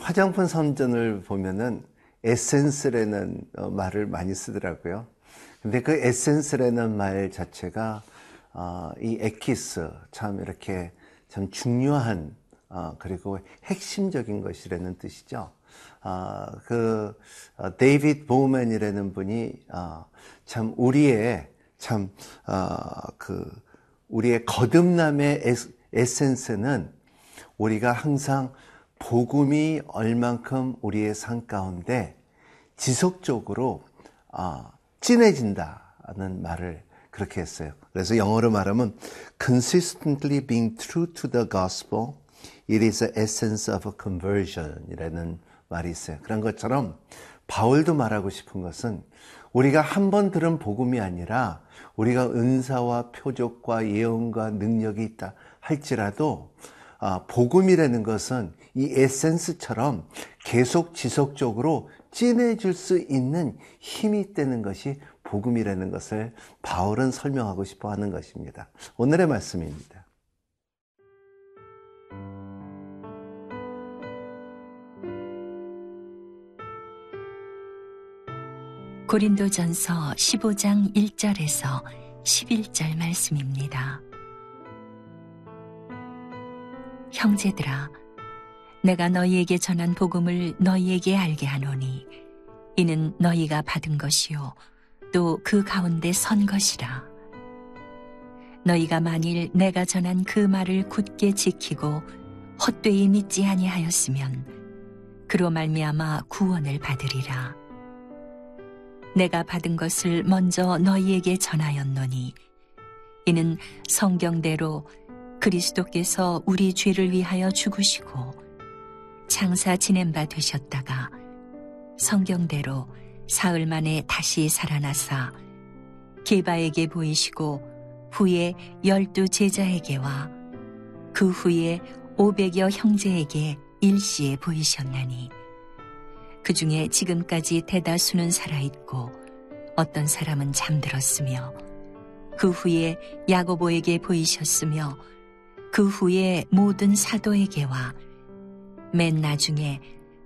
화장품 선전을 보면은 에센스라는 어, 말을 많이 쓰더라고요. 근데 그 에센스라는 말 자체가 어, 이 에키스 참 이렇게 참 중요한 어, 그리고 핵심적인 것이라는 뜻이죠. 어, 그 어, 데이빗 보우맨이라는 분이 어, 참 우리의 참그 어, 우리의 거듭남의 에센스는 우리가 항상 복음이 얼만큼 우리의 삶 가운데 지속적으로 어, 진해진다는 말을 그렇게 했어요. 그래서 영어로 말하면 consistently being true to the gospel, it is the essence of conversion 이라는 말이 있어요. 그런 것처럼 바울도 말하고 싶은 것은 우리가 한 번 들은 복음이 아니라 우리가 은사와 표적과 예언과 능력이 있다 할지라도 아, 복음이라는 것은 이 에센스처럼 계속 지속적으로 진해질 수 있는 힘이 되는 것이 복음이라는 것을 바울은 설명하고 싶어 하는 것입니다. 오늘의 말씀입니다. 고린도전서 15장 1절에서 11절 말씀입니다. 형제들아 내가 너희에게 전한 복음을 너희에게 알게 하노니 이는 너희가 받은 것이요 또 그 가운데 선 것이라. 너희가 만일 내가 전한 그 말을 굳게 지키고 헛되이 믿지 아니하였으면 그로 말미암아 구원을 받으리라. 내가 받은 것을 먼저 너희에게 전하였노니 이는 성경대로 그리스도께서 우리 죄를 위하여 죽으시고 장사 지낸 바 되셨다가 성경대로 사흘 만에 다시 살아나사 게바에게 보이시고 후에 열두 제자에게와 그 후에 오백여 형제에게 일시에 보이셨나니 그 중에 지금까지 대다수는 살아있고 어떤 사람은 잠들었으며 그 후에 야고보에게 보이셨으며 그 후에 모든 사도에게와 맨 나중에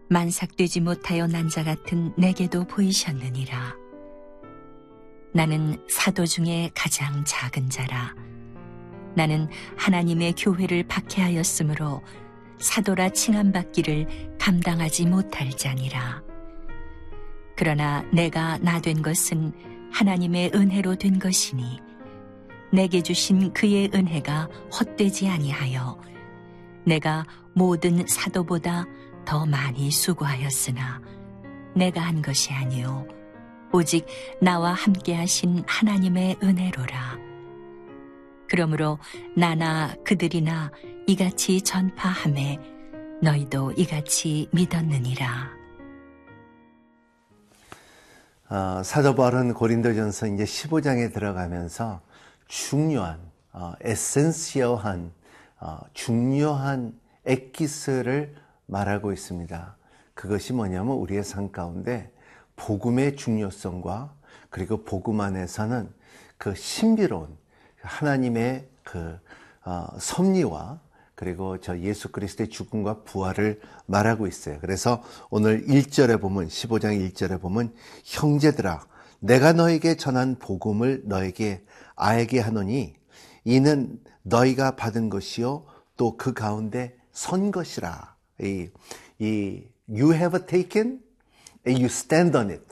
만삭되지 못하여 난 자 같은 내게도 보이셨느니라. 나는 사도 중에 가장 작은 자라. 나는 하나님의 교회를 박해하였으므로 사도라 칭함받기를 감당하지 못할 자니라. 그러나 내가 나 된 것은 하나님의 은혜로 된 것이니 내게 주신 그의 은혜가 헛되지 아니하여 내가 모든 사도보다 더 많이 수고하였으나 내가 한 것이 아니요 오직 나와 함께 하신 하나님의 은혜로라. 그러므로 나나 그들이나 이같이 전파함에 너희도 이같이 믿었느니라. 어, 사도 바울은 고린도전서 이제 15장에 들어가면서 중요한 어, 에센시어한 어, 중요한 엑기스를 말하고 있습니다. 그것이 뭐냐면 우리의 삶 가운데 복음의 중요성과 그리고 복음 안에서는 그 신비로운 하나님의 그 어, 섭리와 그리고 저 예수 그리스도의 죽음과 부활을 말하고 있어요. 그래서 오늘 1절에 보면 15장 1절에 보면 형제들아 내가 너에게 전한 복음을 너에게 알게 하노니 이는 너희가 받은 것이요 또 그 가운데 선 것이라. 이, 이 you have taken, you stand on it.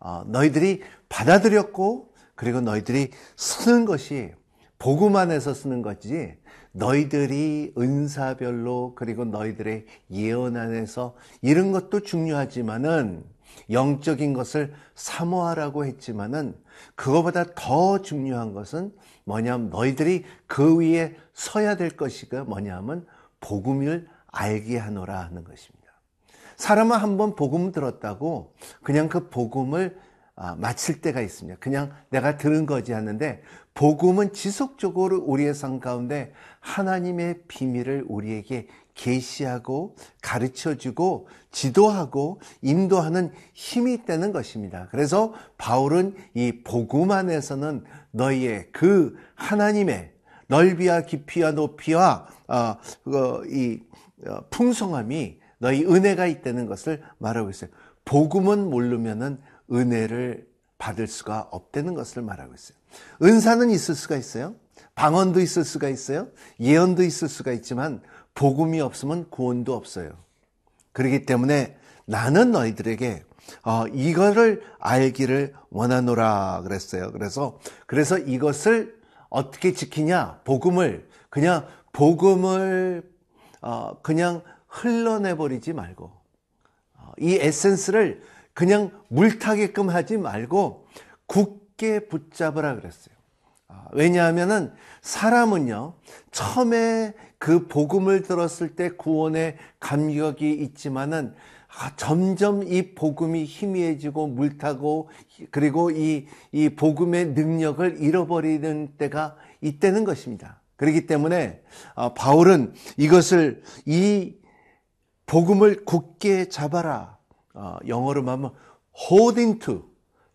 어, 너희들이 받아들였고 그리고 너희들이 쓰는 것이 복음 안에서 쓰는 거지 너희들이 은사별로 그리고 너희들의 예언 안에서 이런 것도 중요하지만은 영적인 것을 사모하라고 했지만은 그거보다 더 중요한 것은 뭐냐면 너희들이 그 위에 서야 될 것이가 뭐냐면 복음을 알게 하노라 하는 것입니다. 사람은 한번 복음 들었다고 그냥 그 복음을 아, 마칠 때가 있습니다. 그냥 내가 들은 거지 하는데 복음은 지속적으로 우리의 삶 가운데 하나님의 비밀을 우리에게 계시하고 가르쳐 주고 지도하고 인도하는 힘이 있다는 것입니다. 그래서 바울은 이 복음 안에서는 너희의 그 하나님의 넓이와 깊이와 높이와 어, 이 어, 풍성함이 너희 은혜가 있다는 것을 말하고 있어요. 복음은 모르면은 은혜를 받을 수가 없다는 것을 말하고 있어요. 은사는 있을 수가 있어요. 방언도 있을 수가 있어요. 예언도 있을 수가 있지만 복음이 없으면 구원도 없어요. 그렇기 때문에 나는 너희들에게 어, 이거를 알기를 원하노라 그랬어요. 그래서 그래서 이것을 어떻게 지키냐? 복음을 그냥 복음을 어, 그냥 흘러내 버리지 말고 어, 이 에센스를 그냥 물타게끔 하지 말고 굳게 붙잡으라 그랬어요. 아, 왜냐하면은 사람은요, 처음에 그 복음을 들었을 때 구원의 감격이 있지만은 아, 점점 이 복음이 희미해지고 물타고 그리고 이, 이 복음의 능력을 잃어버리는 때가 있다는 것입니다. 그렇기 때문에 아, 바울은 이것을 이 복음을 굳게 잡아라. 어, 영어로 말하면 holding to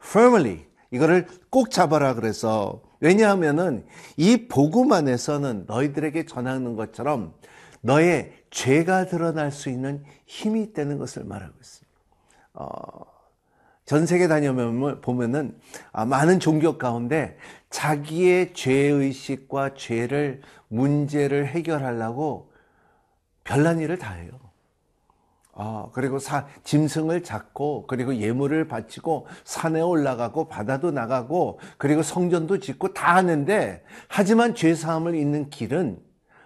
firmly 이거를 꼭 잡아라 그래서 왜냐하면은 이 복음 안에서는 너희들에게 전하는 것처럼 너의 죄가 드러날 수 있는 힘이 있다는 것을 말하고 있습니다. 어, 전 세계 다녀보면 보면은 아, 많은 종교 가운데 자기의 죄의식과 죄를 문제를 해결하려고 별난 일을 다 해요. 아, 그리고 사, 짐승을 잡고, 그리고 예물을 바치고, 산에 올라가고, 바다도 나가고, 그리고 성전도 짓고 다 하는데, 하지만 죄 사함을 잇는 길은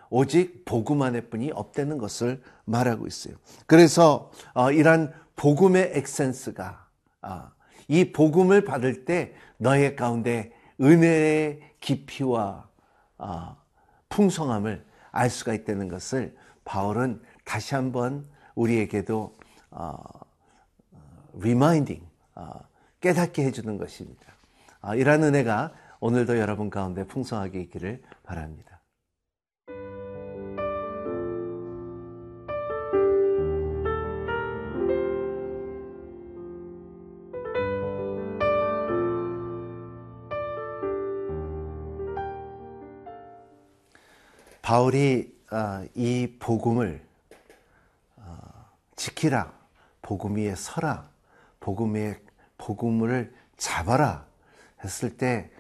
오직 복음 안에 뿐이 없다는 것을 말하고 있어요. 그래서, 어, 이러한 복음의 essence가, 아, 이 복음을 받을 때 너의 가운데 은혜의 깊이와 아, 풍성함을 알 수가 있다는 것을 바울은 다시 한번 우리에게도 어, reminding 어, 깨닫게 해주는 것입니다. 어, 이러한 은혜가 오늘도 여러분 가운데 풍성하게 있기를 바랍니다. 바울이 어, 이 복음을 지키라. 복음 위에 서라. 복음 의 복음을 잡아라. 했을 때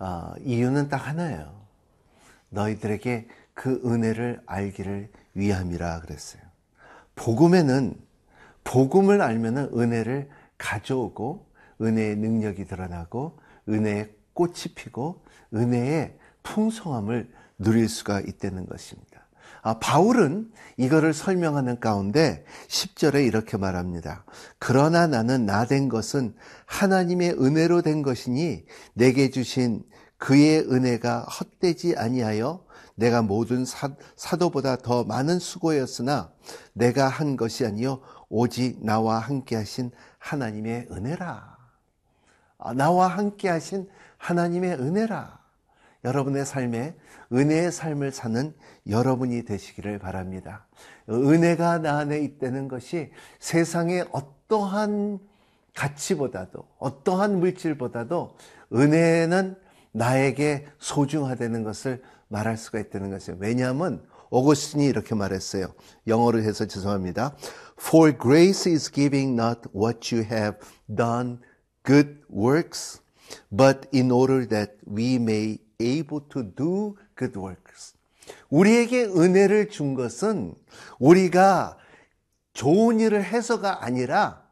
어, 이유는 딱 하나예요. 너희들에게 그 은혜를 알기를 위함이라 그랬어요. 복음에는 복음을 알면은 은혜를 가져오고 은혜의 능력이 드러나고 은혜의 꽃이 피고 은혜의 풍성함을 누릴 수가 있다는 것입니다. 아, 바울은 이거를 설명하는 가운데 10절에 이렇게 말합니다. 그러나 나는 나 된 것은 하나님의 은혜로 된 것이니 내게 주신 그의 은혜가 헛되지 아니하여 내가 모든 사, 사도보다 더 많은 수고였으나 내가 한 것이 아니요 오직 나와 함께 하신 하나님의 은혜라. 아, 나와 함께 하신 하나님의 은혜라. 여러분의 삶에 은혜의 삶을 사는 여러분이 되시기를 바랍니다. 은혜가 나 안에 있다는 것이 세상의 어떠한 가치보다도 어떠한 물질보다도 은혜는 나에게 소중하다는 것을 말할 수가 있다는 것이에요. 왜냐하면 오거스틴이 이렇게 말했어요. 영어로 해서 죄송합니다. For grace is giving not what you have done good works, but in order that we may able to do good works. 우리에게 은혜를 준 것은 우리가 좋은 일을 해서가 아니라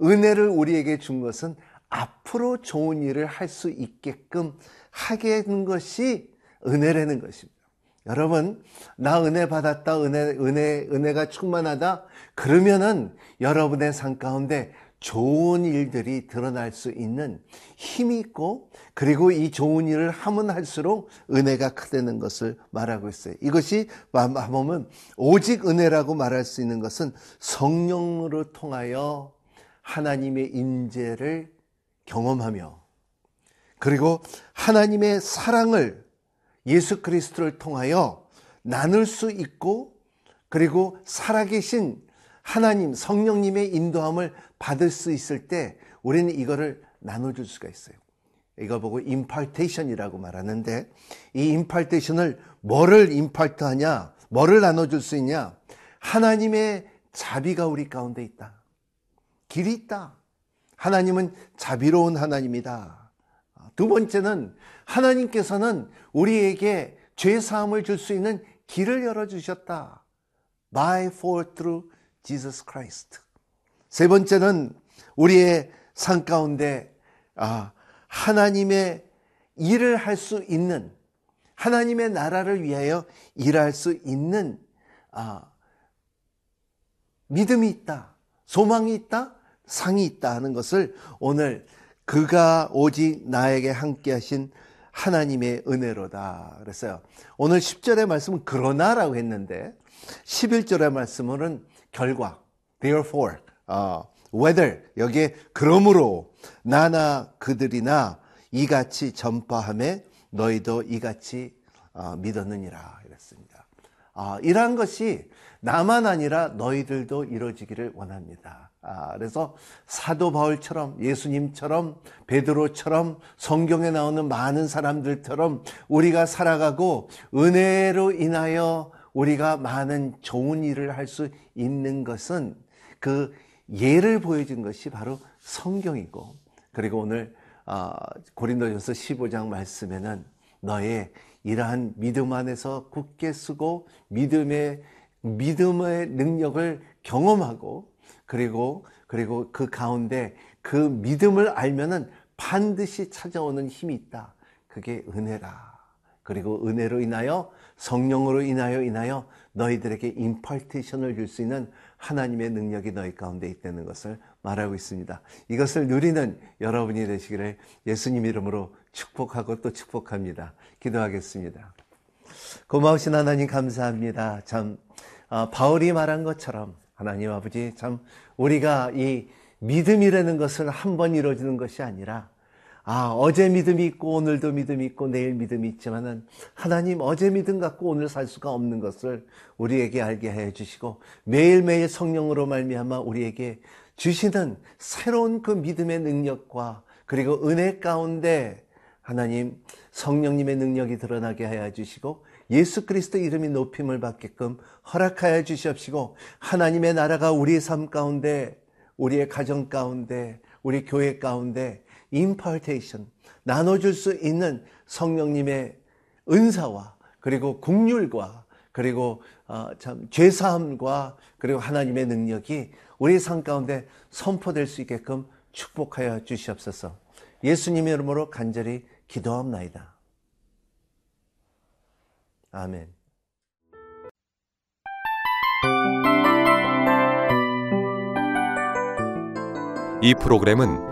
은혜를 우리에게 준 것은 앞으로 좋은 일을 할 수 있게끔 하게 된 것이 은혜라는 것입니다. 여러분, 나 은혜 받았다, 은혜, 은혜, 은혜가 충만하다, 그러면은 여러분의 삶 가운데 좋은 일들이 드러날 수 있는 힘이 있고 그리고 이 좋은 일을 하면 할수록 은혜가 크다는 것을 말하고 있어요. 이것이 보면 오직 은혜라고 말할 수 있는 것은 성령으로 통하여 하나님의 임재를 경험하며 그리고 하나님의 사랑을 예수 그리스도를 통하여 나눌 수 있고 그리고 살아계신 하나님 성령님의 인도함을 받을 수 있을 때 우리는 이거를 나눠줄 수가 있어요. 이걸 보고 임팔테이션이라고 말하는데 이 임팔테이션을 뭐를 임팔트 하냐, 뭐를 나눠줄 수 있냐? 하나님의 자비가 우리 가운데 있다. 길이 있다. 하나님은 자비로운 하나님이다. 두 번째는 하나님께서는 우리에게 죄 사함을 줄 수 있는 길을 열어 주셨다. By for through Jesus Christ. 세 번째는 우리의 삶 가운데 아, 하나님의 일을 할 수 있는 하나님의 나라를 위하여 일할 수 있는 아, 믿음이 있다, 소망이 있다, 상이 있다 하는 것을 오늘 그가 오직 나에게 함께 하신 하나님의 은혜로다 그랬어요. 오늘 10절의 말씀은 그러나라고 했는데 11절의 말씀은 결과 therefore 어, whether 여기에 그러므로 나나 그들이나 이같이 전파함에 너희도 이같이 어, 믿었느니라 이랬습니다. 아, 이러한 것이 나만 아니라 너희들도 이루어지기를 원합니다. 아, 그래서 사도 바울처럼 예수님처럼 베드로처럼 성경에 나오는 많은 사람들처럼 우리가 살아가고 은혜로 인하여 우리가 많은 좋은 일을 할 수 있는 것은 그 예를 보여준 것이 바로 성경이고 그리고 오늘 아, 고린도전서 15장 말씀에는 너의 이러한 믿음 안에서 굳게 쓰고 믿음의 믿음의 능력을 경험하고 그리고 그리고 그 가운데 그 믿음을 알면은 반드시 찾아오는 힘이 있다. 그게 은혜라. 그리고 은혜로 인하여 성령으로 인하여 인하여 너희들에게 임펄테이션을 줄 수 있는 하나님의 능력이 너희 가운데 있다는 것을 말하고 있습니다. 이것을 누리는 여러분이 되시기를 예수님 이름으로 축복하고 또 축복합니다. 기도하겠습니다. 고마우신 하나님 감사합니다. 참 어, 바울이 말한 것처럼 하나님 아버지 참 우리가 이 믿음이라는 것을 한 번 이루어지는 것이 아니라 아, 어제 믿음이 있고 오늘도 믿음이 있고 내일 믿음이 있지만은 하나님 어제 믿음 갖고 오늘 살 수가 없는 것을 우리에게 알게 해 주시고 매일매일 성령으로 말미암아 우리에게 주시는 새로운 그 믿음의 능력과 그리고 은혜 가운데 하나님 성령님의 능력이 드러나게 하여 주시고 예수 그리스도 이름이 높임을 받게끔 허락하여 주시옵시고 하나님의 나라가 우리의 삶 가운데 우리의 가정 가운데 우리 교회 가운데 임파테이션 나눠줄 수 있는 성령님의 은사와 그리고 국률과 그리고 어, 참 죄사함과 그리고 하나님의 능력이 우리 삶 가운데 선포될 수 있게끔 축복하여 주시옵소서. 예수님 이름으로 간절히 기도합나이다. 아멘. 이 프로그램은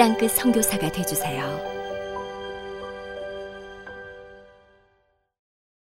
땅끝 성교사가 되주세요